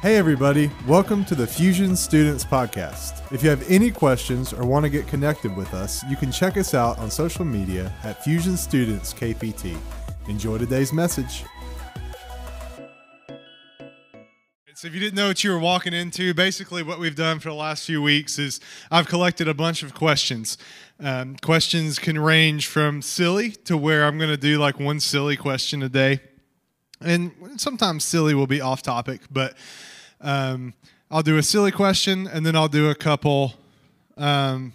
Hey, everybody, welcome to the Fusion Students Podcast. If you have any questions or want to get connected with us, you can check us out on social media at Fusion Students KPT. Enjoy today's message. So, if you didn't know what you were walking into, basically what we've done for the last few weeks is I've collected a bunch of questions. Um, questions can range from silly to where I'm going to do like one silly question a day. And sometimes silly will be off topic, but um, I'll do a silly question and then I'll do a couple um,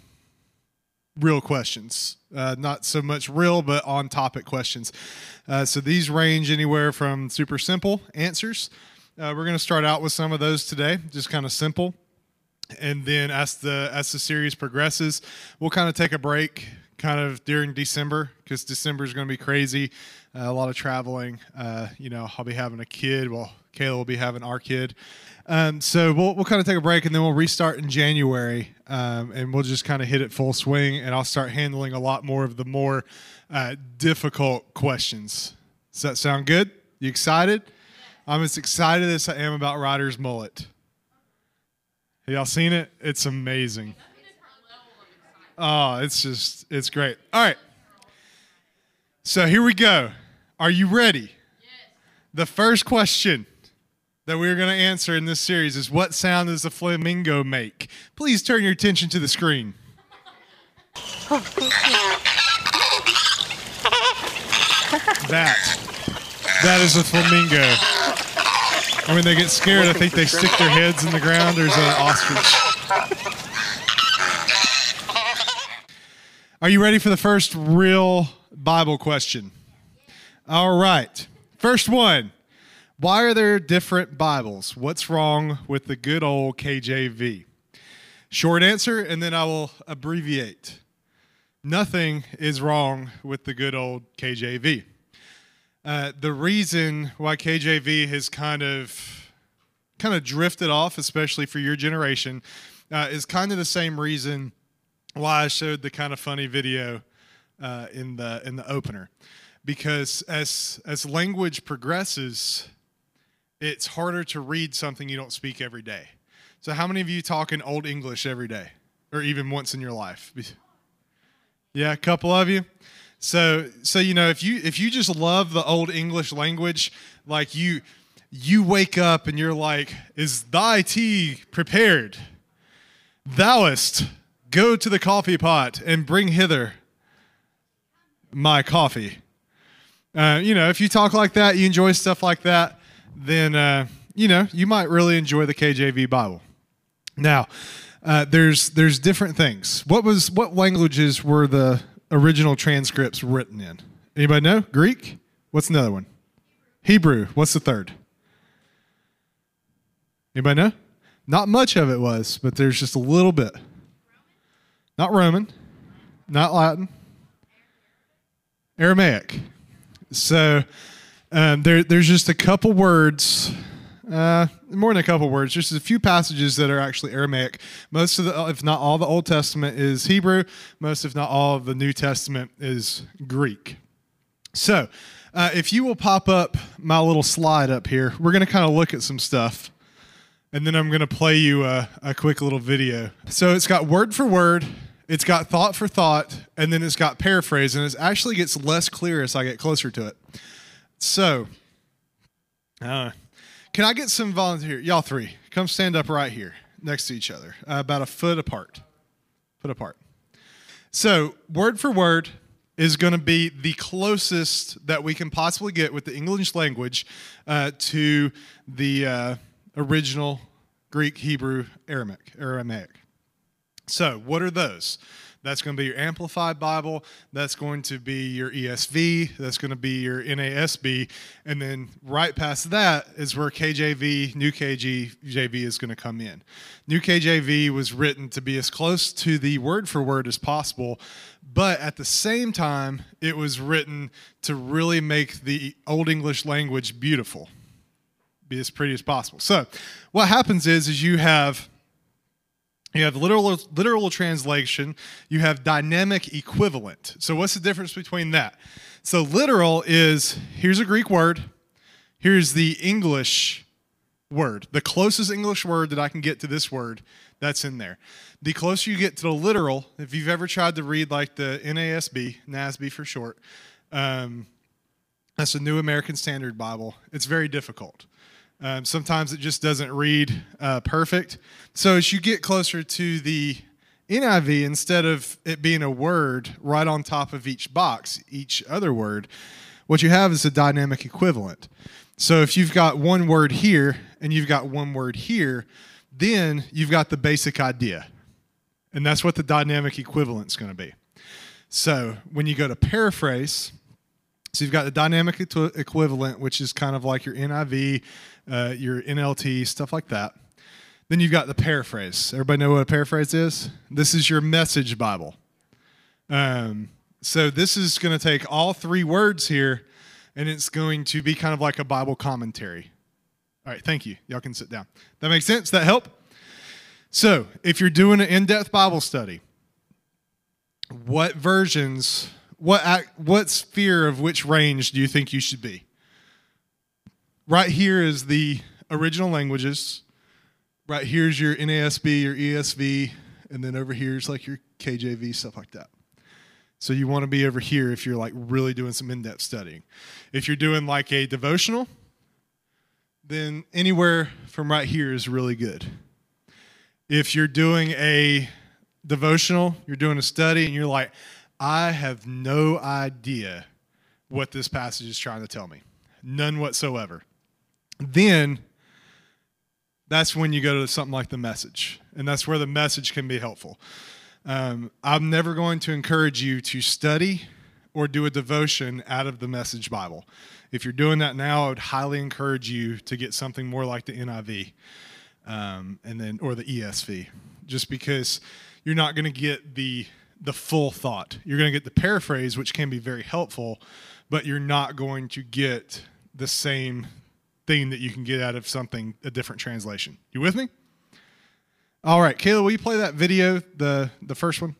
real questions. Uh, not so much real, but on topic questions. Uh, so these range anywhere from super simple answers. Uh, we're going to start out with some of those today, just kind of simple. And then as the as the series progresses, we'll kind of take a break, kind of during December, because December is going to be crazy. Uh, a lot of traveling. Uh, you know, I'll be having a kid. Well, Kayla will be having our kid. Um, so we'll we'll kind of take a break and then we'll restart in January, um, and we'll just kind of hit it full swing. And I'll start handling a lot more of the more uh, difficult questions. Does that sound good? You excited? I'm as excited as I am about Ryder's mullet. Have y'all seen it? It's amazing. Oh, it's just it's great. All right. So here we go. Are you ready? Yes. The first question that we're going to answer in this series is what sound does a flamingo make? Please turn your attention to the screen. that. That is a flamingo. And when they get scared, I think they stick their heads in the ground. There's an ostrich. Are you ready for the first real Bible question? All right. First one. Why are there different Bibles? What's wrong with the good old KJV? Short answer, and then I will abbreviate. Nothing is wrong with the good old KJV. Uh, the reason why KJV has kind of kind of drifted off, especially for your generation, uh, is kind of the same reason why I showed the kind of funny video uh, in the in the opener, because as as language progresses, it's harder to read something you don't speak every day. So, how many of you talk in Old English every day, or even once in your life? Yeah, a couple of you. So, so you know, if you if you just love the Old English language, like you you wake up and you're like, "Is thy tea prepared? Thouest go to the coffee pot and bring hither my coffee." Uh, you know, if you talk like that, you enjoy stuff like that then uh, you know you might really enjoy the KJV Bible. Now, uh, there's there's different things. What was what languages were the original transcripts written in? Anybody know? Greek. What's another one? Hebrew. What's the third? Anybody know? Not much of it was, but there's just a little bit. Not Roman, not Latin, Aramaic. So um, there, there's just a couple words, uh, more than a couple words, just a few passages that are actually Aramaic. Most of the, if not all, the Old Testament is Hebrew. Most, if not all, of the New Testament is Greek. So, uh, if you will pop up my little slide up here, we're going to kind of look at some stuff. And then I'm going to play you a, a quick little video. So it's got word for word, it's got thought for thought, and then it's got paraphrase, and it actually gets less clear as I get closer to it. So, uh, can I get some volunteer? Y'all three, come stand up right here next to each other, uh, about a foot apart. Foot apart. So, word for word is going to be the closest that we can possibly get with the English language uh, to the uh, original Greek, Hebrew, Aramaic. Aramaic. So, what are those? That's going to be your Amplified Bible. That's going to be your ESV. That's going to be your NASB. And then right past that is where KJV, New KJV is going to come in. New KJV was written to be as close to the word for word as possible, but at the same time, it was written to really make the Old English language beautiful, be as pretty as possible. So, what happens is, is you have you have literal, literal translation. You have dynamic equivalent. So, what's the difference between that? So, literal is here's a Greek word, here's the English word. The closest English word that I can get to this word, that's in there. The closer you get to the literal, if you've ever tried to read like the NASB, NASB for short, um, that's a New American Standard Bible. It's very difficult. Um, sometimes it just doesn't read uh, perfect. So as you get closer to the NIV, instead of it being a word right on top of each box, each other word, what you have is a dynamic equivalent. So if you've got one word here and you've got one word here, then you've got the basic idea. And that's what the dynamic equivalent is going to be. So when you go to paraphrase, so you've got the dynamic equivalent, which is kind of like your NIV, uh, your NLT, stuff like that. Then you've got the paraphrase. Everybody know what a paraphrase is? This is your message Bible. Um, so this is going to take all three words here, and it's going to be kind of like a Bible commentary. All right, thank you. Y'all can sit down. That makes sense? That help? So, if you're doing an in-depth Bible study, what versions what what sphere of which range do you think you should be? Right here is the original languages. Right here's your NASB, your ESV, and then over here is like your KJV stuff like that. So you want to be over here if you're like really doing some in-depth studying. If you're doing like a devotional, then anywhere from right here is really good. If you're doing a devotional, you're doing a study, and you're like, I have no idea what this passage is trying to tell me. None whatsoever. Then that's when you go to something like the message, and that's where the message can be helpful. Um, I'm never going to encourage you to study or do a devotion out of the message Bible. If you're doing that now, I would highly encourage you to get something more like the NIV um, and then or the ESV, just because you're not going to get the the full thought. You're going to get the paraphrase, which can be very helpful, but you're not going to get the same thing that you can get out of something, a different translation. You with me? All right, Kayla, will you play that video, the, the first one?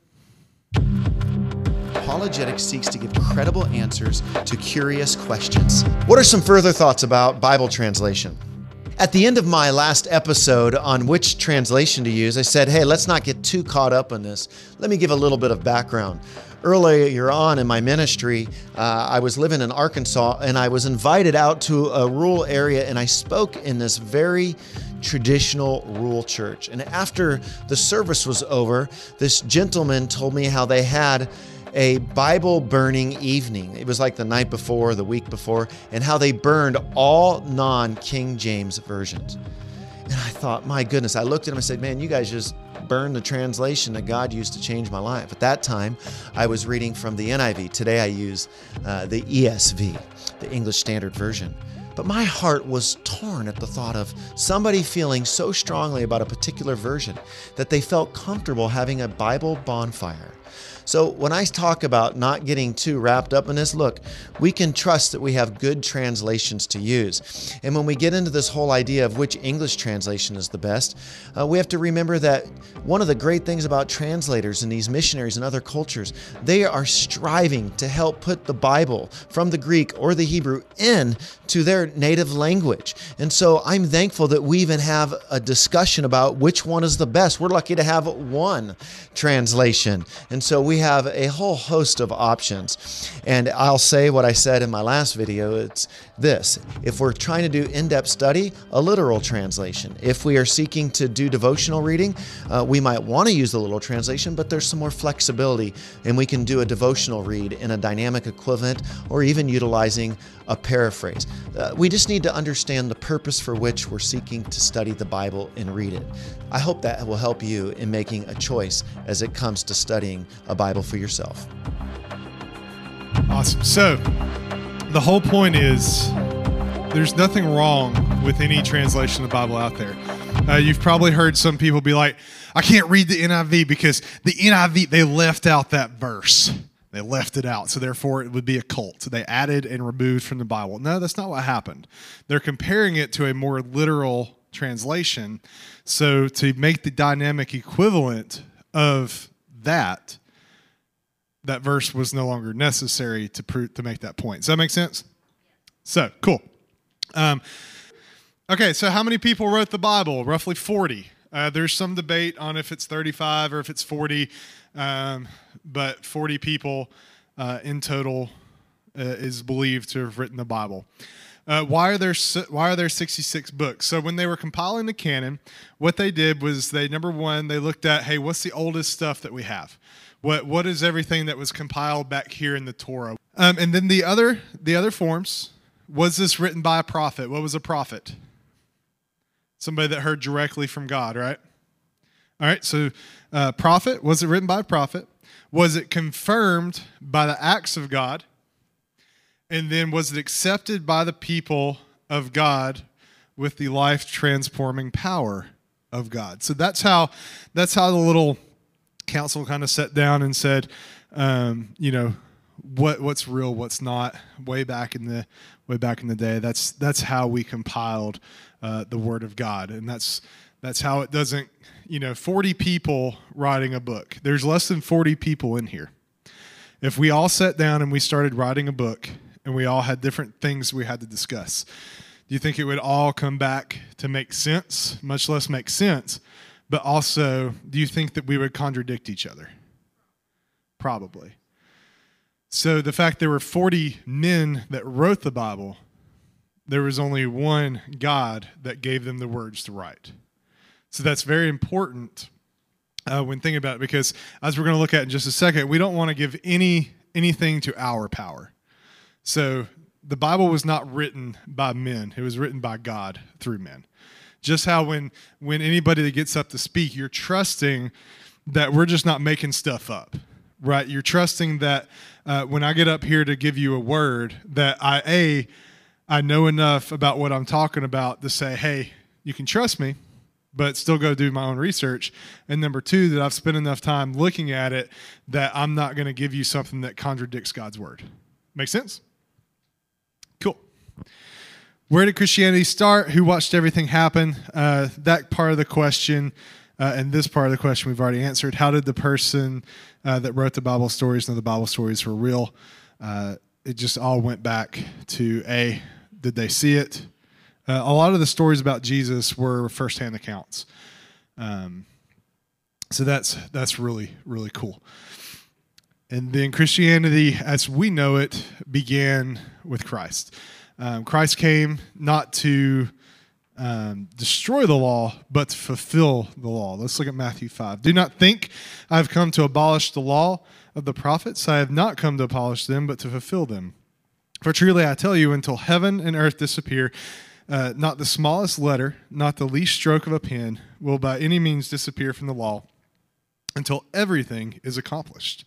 Apologetics seeks to give credible answers to curious questions. What are some further thoughts about Bible translation? At the end of my last episode on which translation to use, I said, hey, let's not get too caught up in this. Let me give a little bit of background. Earlier on in my ministry, uh, I was living in Arkansas and I was invited out to a rural area and I spoke in this very traditional rural church. And after the service was over, this gentleman told me how they had a Bible burning evening. It was like the night before, the week before, and how they burned all non King James versions. And I thought, my goodness, I looked at him and said, man, you guys just burned the translation that God used to change my life. At that time, I was reading from the NIV. Today, I use uh, the ESV, the English Standard Version. But my heart was torn at the thought of somebody feeling so strongly about a particular version that they felt comfortable having a Bible bonfire so when I talk about not getting too wrapped up in this, look, we can trust that we have good translations to use. And when we get into this whole idea of which English translation is the best, uh, we have to remember that one of the great things about translators and these missionaries and other cultures, they are striving to help put the Bible from the Greek or the Hebrew in to their native language. And so I'm thankful that we even have a discussion about which one is the best. We're lucky to have one translation. And so we have a whole host of options. And I'll say what I said in my last video it's this if we're trying to do in depth study, a literal translation. If we are seeking to do devotional reading, uh, we might want to use the literal translation, but there's some more flexibility, and we can do a devotional read in a dynamic equivalent or even utilizing a paraphrase. Uh, we just need to understand the purpose for which we're seeking to study the Bible and read it. I hope that will help you in making a choice as it comes to studying a Bible for yourself. Awesome. So, the whole point is there's nothing wrong with any translation of the Bible out there. Uh, you've probably heard some people be like, I can't read the NIV because the NIV, they left out that verse. They left it out. So therefore, it would be a cult. They added and removed from the Bible. No, that's not what happened. They're comparing it to a more literal translation. So to make the dynamic equivalent of that, that verse was no longer necessary to prove, to make that point. Does that make sense? So cool. Um, Okay, so how many people wrote the Bible? Roughly 40. Uh, there's some debate on if it's 35 or if it's 40, um, but 40 people uh, in total uh, is believed to have written the Bible. Uh, why are there why are there 66 books? So when they were compiling the canon, what they did was they number one they looked at hey what's the oldest stuff that we have, what what is everything that was compiled back here in the Torah, um, and then the other the other forms was this written by a prophet? What was a prophet? Somebody that heard directly from God, right? All right, so uh, prophet was it written by a prophet? Was it confirmed by the acts of God? And then was it accepted by the people of God with the life transforming power of God? So that's how that's how the little council kind of sat down and said, um, you know, what what's real, what's not. Way back in the way back in the day, that's that's how we compiled uh, the Word of God, and that's that's how it doesn't. You know, forty people writing a book. There's less than forty people in here. If we all sat down and we started writing a book, and we all had different things we had to discuss. Do you think it would all come back to make sense, much less make sense? But also, do you think that we would contradict each other? Probably. So the fact there were 40 men that wrote the Bible, there was only one God that gave them the words to write. So that's very important uh, when thinking about it because as we're going to look at in just a second, we don't want to give any anything to our power. So the Bible was not written by men, it was written by God through men. Just how when when anybody that gets up to speak, you're trusting that we're just not making stuff up, right? You're trusting that uh, when I get up here to give you a word, that I a I know enough about what I'm talking about to say, hey, you can trust me, but still go do my own research. And number two, that I've spent enough time looking at it that I'm not going to give you something that contradicts God's word. Make sense? Cool. Where did Christianity start? Who watched everything happen? Uh, that part of the question, uh, and this part of the question we've already answered. How did the person uh, that wrote the Bible stories know the Bible stories were real? Uh, it just all went back to A, did they see it? Uh, a lot of the stories about Jesus were firsthand accounts. Um, so that's that's really really cool. And then Christianity, as we know it, began with Christ. Um, Christ came not to um, destroy the law, but to fulfill the law. Let's look at Matthew 5. Do not think I have come to abolish the law of the prophets. I have not come to abolish them, but to fulfill them. For truly I tell you, until heaven and earth disappear, uh, not the smallest letter, not the least stroke of a pen will by any means disappear from the law until everything is accomplished.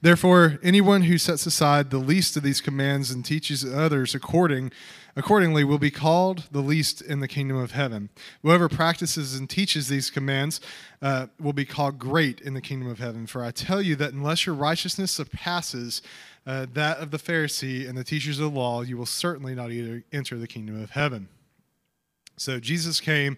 Therefore, anyone who sets aside the least of these commands and teaches others according accordingly will be called the least in the kingdom of heaven. Whoever practices and teaches these commands uh, will be called great in the kingdom of heaven. For I tell you that unless your righteousness surpasses uh, that of the Pharisee and the teachers of the law, you will certainly not enter the kingdom of heaven. So Jesus came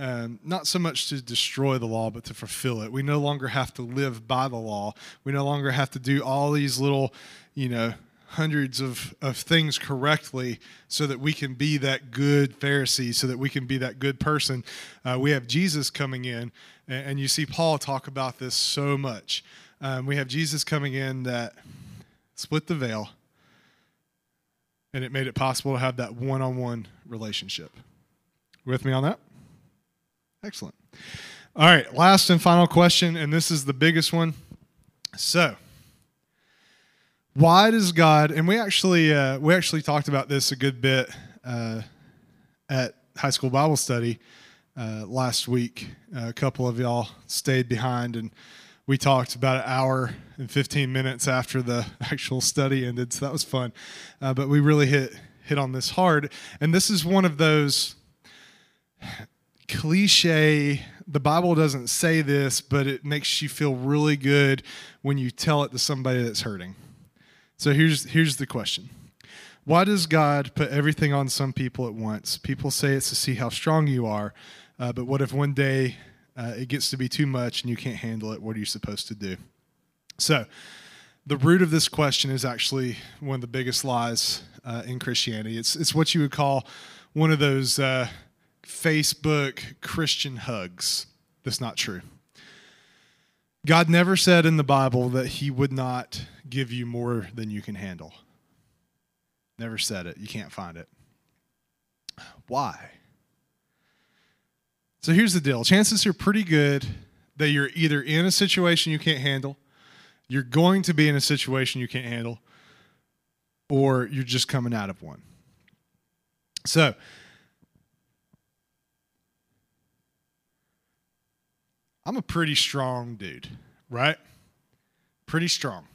um, not so much to destroy the law, but to fulfill it. We no longer have to live by the law. We no longer have to do all these little, you know, hundreds of, of things correctly so that we can be that good Pharisee, so that we can be that good person. Uh, we have Jesus coming in, and, and, you see Paul talk about this so much. Um, we have Jesus coming in that split the veil, and it made it possible to have that one on one relationship. With me on that? Excellent. All right, last and final question, and this is the biggest one. So, why does God? And we actually uh, we actually talked about this a good bit uh, at high school Bible study uh, last week. a couple of y'all stayed behind, and we talked about an hour and fifteen minutes after the actual study ended. So that was fun, uh, but we really hit hit on this hard. And this is one of those cliche the bible doesn't say this but it makes you feel really good when you tell it to somebody that's hurting. So here's here's the question. Why does god put everything on some people at once? People say it's to see how strong you are uh, but what if one day uh, it gets to be too much and you can't handle it? What are you supposed to do? So the root of this question is actually one of the biggest lies uh, in Christianity. It's it's what you would call one of those uh, Facebook Christian hugs. That's not true. God never said in the Bible that He would not give you more than you can handle. Never said it. You can't find it. Why? So here's the deal chances are pretty good that you're either in a situation you can't handle, you're going to be in a situation you can't handle, or you're just coming out of one. So, I'm a pretty strong dude, right? Pretty strong.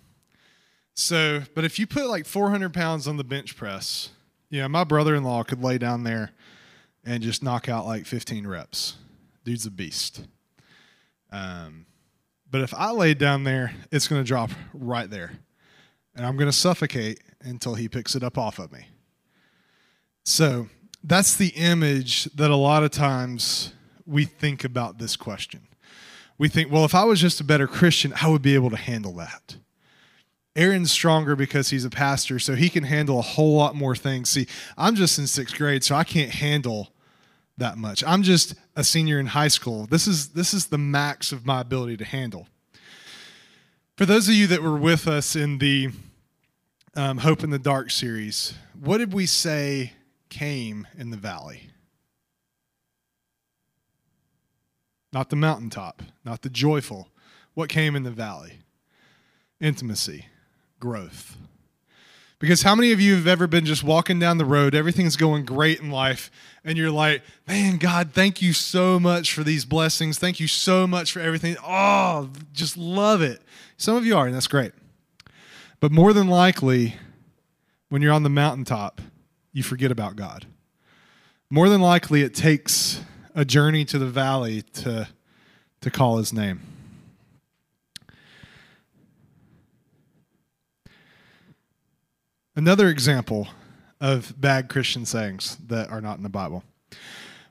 So, but if you put like 400 pounds on the bench press, you know, my brother in law could lay down there and just knock out like 15 reps. Dude's a beast. Um, but if I lay down there, it's going to drop right there. And I'm going to suffocate until he picks it up off of me. So that's the image that a lot of times we think about this question. We think, well, if I was just a better Christian, I would be able to handle that. Aaron's stronger because he's a pastor, so he can handle a whole lot more things. See, I'm just in sixth grade, so I can't handle that much. I'm just a senior in high school. This is this is the max of my ability to handle. For those of you that were with us in the um, Hope in the Dark series, what did we say came in the valley? Not the mountaintop, not the joyful. What came in the valley? Intimacy, growth. Because how many of you have ever been just walking down the road, everything's going great in life, and you're like, man, God, thank you so much for these blessings. Thank you so much for everything. Oh, just love it. Some of you are, and that's great. But more than likely, when you're on the mountaintop, you forget about God. More than likely, it takes a journey to the valley to, to call his name. Another example of bad Christian sayings that are not in the Bible.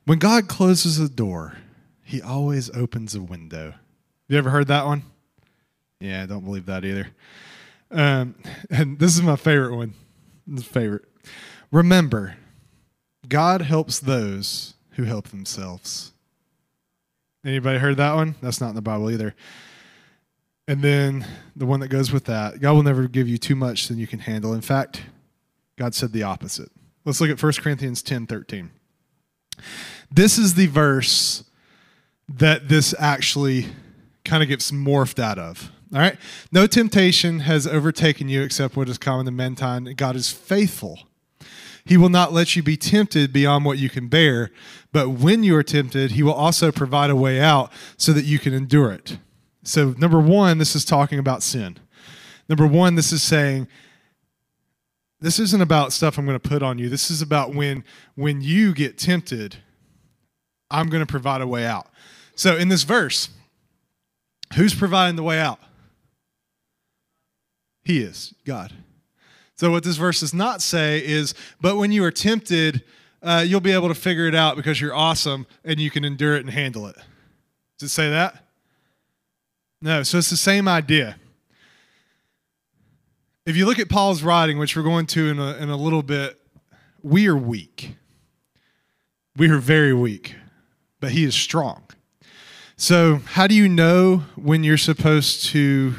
When God closes a door, he always opens a window. You ever heard that one? Yeah, I don't believe that either. Um, and this is my favorite one. Favorite. Remember, God helps those who help themselves. Anybody heard that one? That's not in the Bible either. And then the one that goes with that God will never give you too much than you can handle. In fact, God said the opposite. Let's look at 1 Corinthians 10 13. This is the verse that this actually kind of gets morphed out of. All right? No temptation has overtaken you except what is common to mankind. God is faithful. He will not let you be tempted beyond what you can bear, but when you are tempted, He will also provide a way out so that you can endure it. So, number one, this is talking about sin. Number one, this is saying, this isn't about stuff I'm going to put on you. This is about when when you get tempted, I'm going to provide a way out. So in this verse, who's providing the way out? He is, God. So what this verse does not say is, but when you are tempted, uh, you'll be able to figure it out because you're awesome and you can endure it and handle it. Does it say that? No, so it's the same idea. If you look at Paul's writing, which we're going to in a, in a little bit, we are weak. We are very weak, but he is strong. So, how do you know when you're supposed to,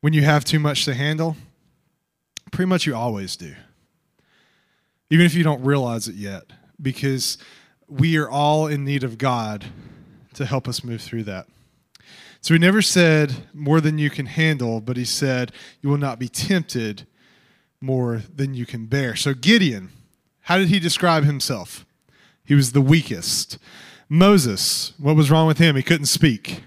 when you have too much to handle? Pretty much you always do, even if you don't realize it yet, because we are all in need of God to help us move through that. So he never said more than you can handle, but he said you will not be tempted more than you can bear. So Gideon, how did he describe himself? He was the weakest. Moses, what was wrong with him? He couldn't speak.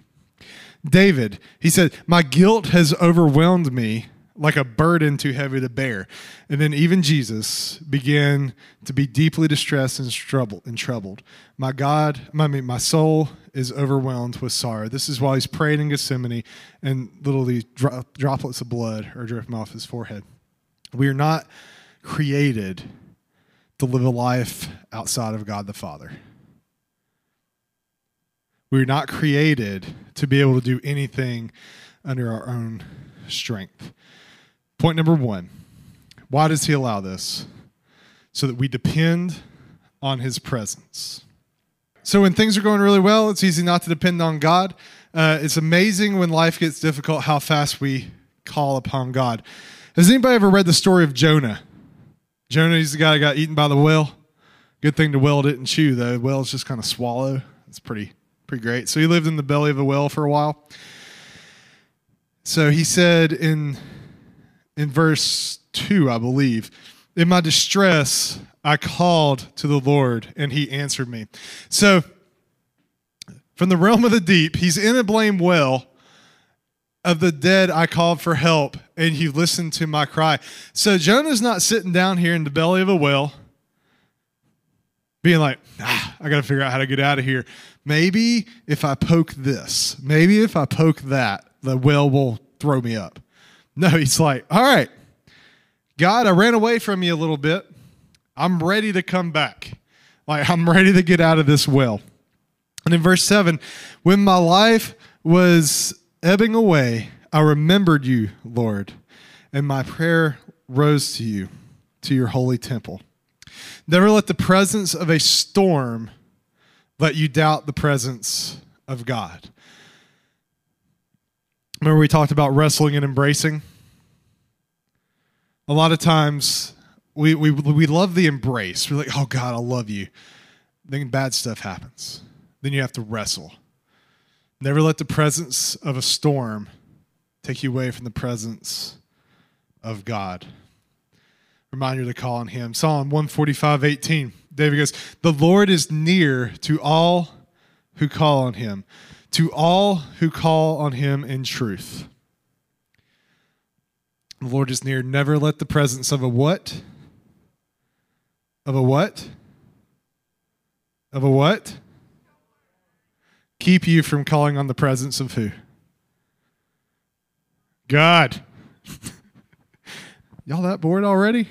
David, he said, My guilt has overwhelmed me like a burden too heavy to bear. And then even Jesus began to be deeply distressed and troubled. And troubled. My God, I mean, my soul is overwhelmed with sorrow. This is why he's praying in Gethsemane, and literally dro- droplets of blood are dripping off his forehead. We are not created to live a life outside of God the Father. We are not created to be able to do anything under our own strength. Point number one why does he allow this? So that we depend on his presence. So when things are going really well, it's easy not to depend on God. Uh, it's amazing when life gets difficult how fast we call upon God. Has anybody ever read the story of Jonah? Jonah, he's the guy that got eaten by the whale. Good thing the whale didn't chew, though. Whales just kind of swallow. It's pretty, pretty great. So he lived in the belly of a whale for a while. So he said in in verse 2, I believe, in my distress, I called to the Lord and he answered me. So from the realm of the deep, he's in a blame well. Of the dead, I called for help, and he listened to my cry. So Jonah's not sitting down here in the belly of a whale, being like, ah, I got to figure out how to get out of here. Maybe if I poke this, maybe if I poke that, the whale will throw me up. No, he's like, all right, God, I ran away from you a little bit. I'm ready to come back. Like, I'm ready to get out of this well. And in verse 7, when my life was ebbing away, I remembered you, Lord, and my prayer rose to you, to your holy temple. Never let the presence of a storm let you doubt the presence of God. Remember, we talked about wrestling and embracing? A lot of times we, we, we love the embrace. We're like, oh, God, I love you. Then bad stuff happens. Then you have to wrestle. Never let the presence of a storm take you away from the presence of God. Reminder to call on Him. Psalm 145 18. David goes, The Lord is near to all who call on Him to all who call on him in truth. The Lord is near. Never let the presence of a what? Of a what? Of a what? Keep you from calling on the presence of who? God. Y'all that bored already?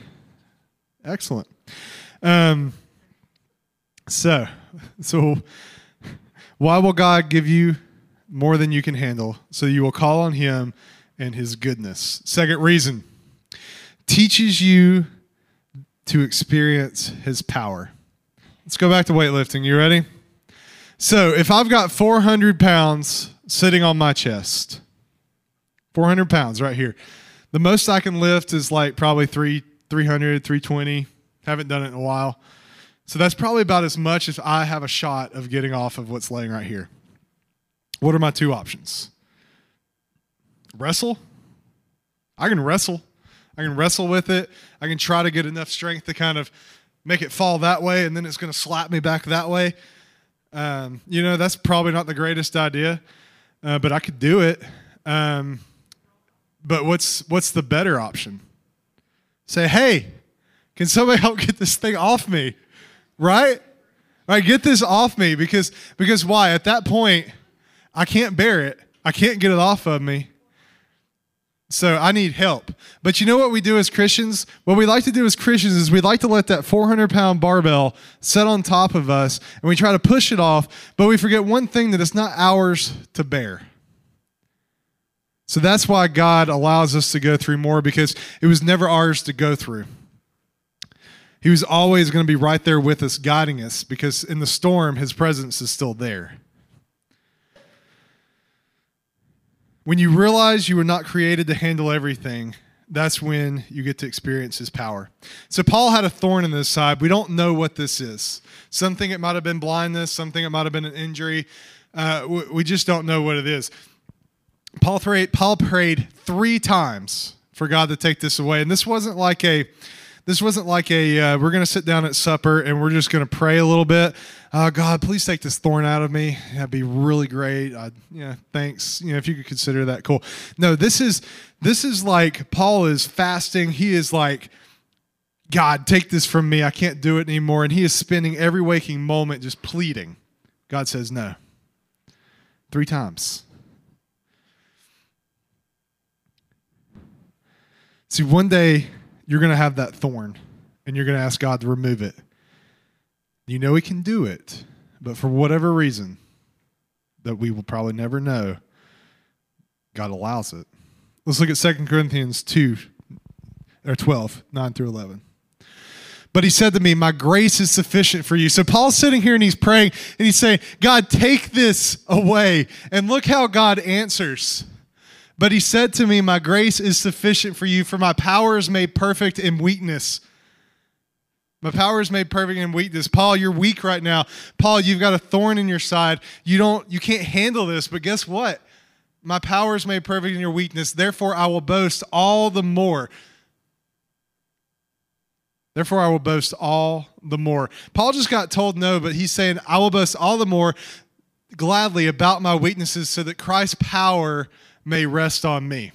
Excellent. Um, so, so why will God give you more than you can handle? So you will call on Him and His goodness. Second reason teaches you to experience His power. Let's go back to weightlifting. You ready? So if I've got 400 pounds sitting on my chest, 400 pounds right here, the most I can lift is like probably three, 300, 320. Haven't done it in a while. So that's probably about as much as I have a shot of getting off of what's laying right here. What are my two options? Wrestle. I can wrestle. I can wrestle with it. I can try to get enough strength to kind of make it fall that way, and then it's going to slap me back that way. Um, you know, that's probably not the greatest idea, uh, but I could do it. Um, but what's what's the better option? Say, hey, can somebody help get this thing off me? Right? Right, get this off me because because why? At that point, I can't bear it. I can't get it off of me. So I need help. But you know what we do as Christians? What we like to do as Christians is we like to let that 400 pound barbell set on top of us and we try to push it off, but we forget one thing that it's not ours to bear. So that's why God allows us to go through more because it was never ours to go through. He was always going to be right there with us, guiding us, because in the storm, his presence is still there. When you realize you were not created to handle everything, that's when you get to experience his power. So Paul had a thorn in his side. We don't know what this is. Something it might have been blindness, something it might have been an injury. Uh, we just don't know what it is. Paul prayed, Paul prayed three times for God to take this away. And this wasn't like a this wasn't like a uh, we're going to sit down at supper and we're just going to pray a little bit. Uh, God, please take this thorn out of me. That'd be really great. Uh, yeah, thanks. You know, if you could consider that cool. No, this is this is like Paul is fasting. He is like, God, take this from me. I can't do it anymore. And he is spending every waking moment just pleading. God says no. Three times. See, one day you're going to have that thorn and you're going to ask God to remove it. You know He can do it, but for whatever reason that we will probably never know, God allows it. Let's look at 2 Corinthians 2 or 12, 9 through 11. But he said to me, My grace is sufficient for you. So Paul's sitting here and he's praying and he's saying, God, take this away. And look how God answers. But he said to me, My grace is sufficient for you, for my power is made perfect in weakness. My power is made perfect in weakness. Paul, you're weak right now. Paul, you've got a thorn in your side. You don't you can't handle this, but guess what? My power is made perfect in your weakness. Therefore, I will boast all the more. Therefore, I will boast all the more. Paul just got told no, but he's saying, I will boast all the more gladly about my weaknesses so that Christ's power may rest on me.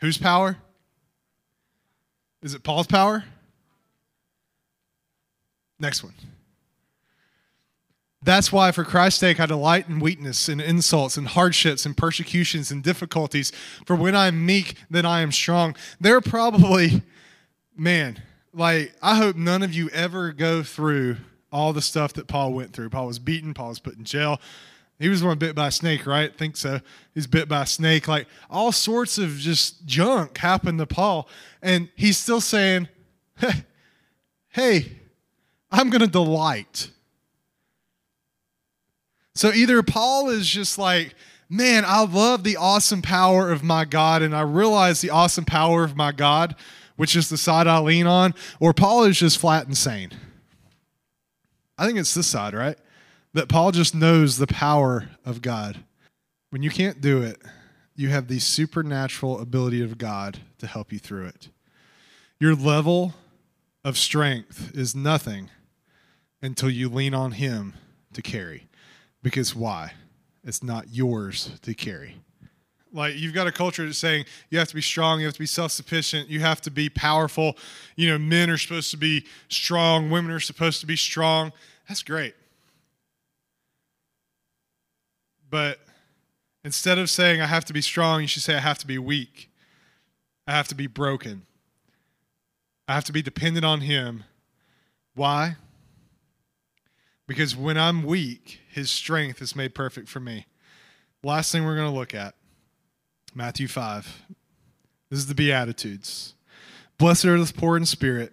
Whose power? Is it Paul's power? Next one. That's why, for Christ's sake, I delight in weakness and insults and hardships and persecutions and difficulties. For when I'm meek, then I am strong. There are probably, man, like, I hope none of you ever go through all the stuff that Paul went through. Paul was beaten, Paul was put in jail. He was one bit by a snake, right? I think so. He's bit by a snake. Like, all sorts of just junk happened to Paul. And he's still saying, hey, I'm going to delight. So either Paul is just like, man, I love the awesome power of my God, and I realize the awesome power of my God, which is the side I lean on, or Paul is just flat insane. I think it's this side, right? That Paul just knows the power of God. When you can't do it, you have the supernatural ability of God to help you through it. Your level of strength is nothing until you lean on Him to carry. Because why? It's not yours to carry. Like you've got a culture that's saying you have to be strong, you have to be self-sufficient, you have to be powerful. You know, men are supposed to be strong, women are supposed to be strong. That's great. But instead of saying I have to be strong, you should say I have to be weak. I have to be broken. I have to be dependent on him. Why? Because when I'm weak, his strength is made perfect for me. Last thing we're going to look at Matthew 5. This is the Beatitudes. Blessed are the poor in spirit,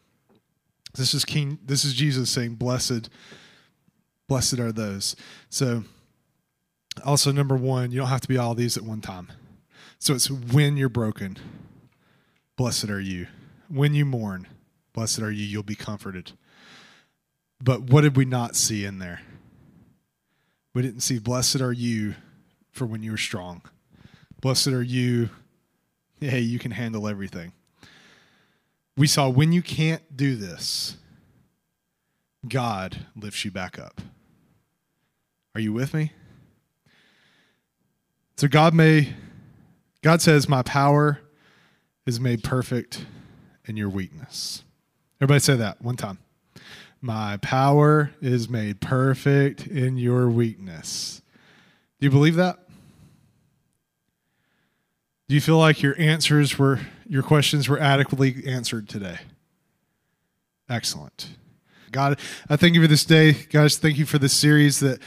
This is King. This is Jesus saying, "Blessed, blessed are those." So, also number one, you don't have to be all these at one time. So it's when you're broken, blessed are you. When you mourn, blessed are you. You'll be comforted. But what did we not see in there? We didn't see, blessed are you for when you are strong. Blessed are you, hey, you can handle everything. We saw when you can't do this, God lifts you back up. Are you with me? So God may, God says, My power is made perfect in your weakness. Everybody say that one time. My power is made perfect in your weakness. Do you believe that? Do you feel like your answers were, your questions were adequately answered today? Excellent. God, I thank you for this day. Guys, thank you for this series that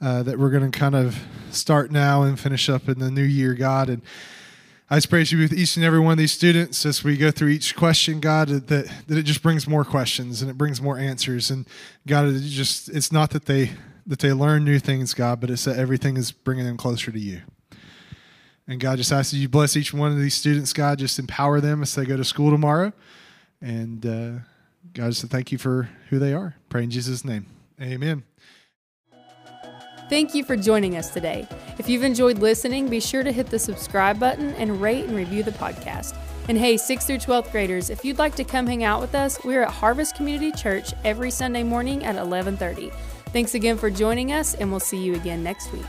uh, that we're going to kind of start now and finish up in the new year, God. And I just praise you with each and every one of these students as we go through each question, God, that, that it just brings more questions and it brings more answers. And God, it just it's not that they that they learn new things, God, but it's that everything is bringing them closer to you. And God, just asks you bless each one of these students, God, just empower them as they go to school tomorrow. And uh, God, just thank you for who they are. Pray in Jesus' name. Amen. Thank you for joining us today. If you've enjoyed listening, be sure to hit the subscribe button and rate and review the podcast. And hey, 6th through 12th graders, if you'd like to come hang out with us, we're at Harvest Community Church every Sunday morning at 11:30. Thanks again for joining us, and we'll see you again next week.